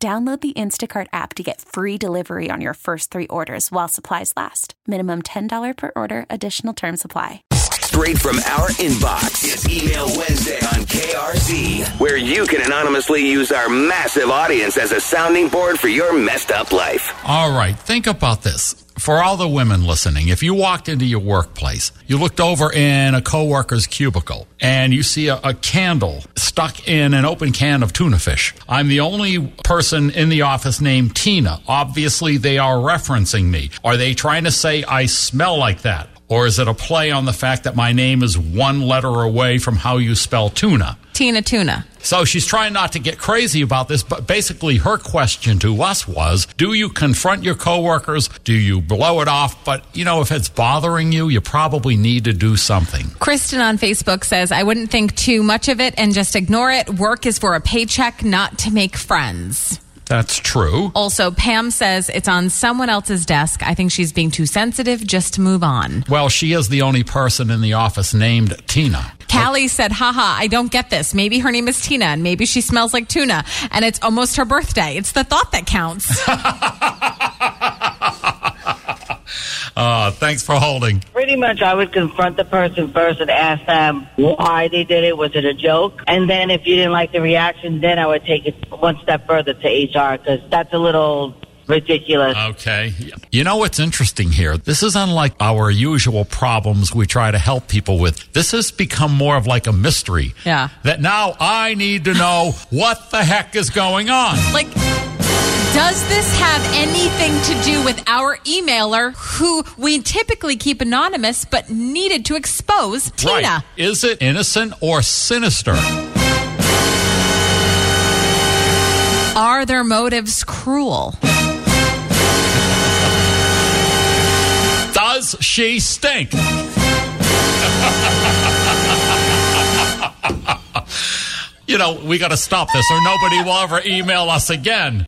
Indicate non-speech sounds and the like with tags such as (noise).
Download the Instacart app to get free delivery on your first three orders while supplies last. Minimum $10 per order, additional term supply. Straight from our inbox. It's Email Wednesday on KRZ, where you can anonymously use our massive audience as a sounding board for your messed up life. All right, think about this. For all the women listening, if you walked into your workplace, you looked over in a coworker's cubicle, and you see a, a candle stuck in an open can of tuna fish. I'm the only person in the office named Tina. Obviously, they are referencing me. Are they trying to say I smell like that? Or is it a play on the fact that my name is one letter away from how you spell tuna? Tina Tuna. So she's trying not to get crazy about this, but basically her question to us was, do you confront your coworkers? Do you blow it off? But, you know, if it's bothering you, you probably need to do something. Kristen on Facebook says, I wouldn't think too much of it and just ignore it. Work is for a paycheck, not to make friends. That's true. Also, Pam says it's on someone else's desk. I think she's being too sensitive. Just to move on. Well, she is the only person in the office named Tina. Callie said, haha, I don't get this. Maybe her name is Tina and maybe she smells like tuna and it's almost her birthday. It's the thought that counts. (laughs) Uh, thanks for holding. Pretty much, I would confront the person first and ask them why they did it. Was it a joke? And then if you didn't like the reaction, then I would take it one step further to HR because that's a little ridiculous. Okay. You know what's interesting here? This is unlike our usual problems we try to help people with. This has become more of like a mystery. Yeah. That now I need to know what the heck is going on. like, does this have anything to do with our emailer who we typically keep anonymous but needed to expose Tina? Right. Is it innocent or sinister? Are their motives cruel? Does she stink? (laughs) you know, we got to stop this or nobody will ever email us again.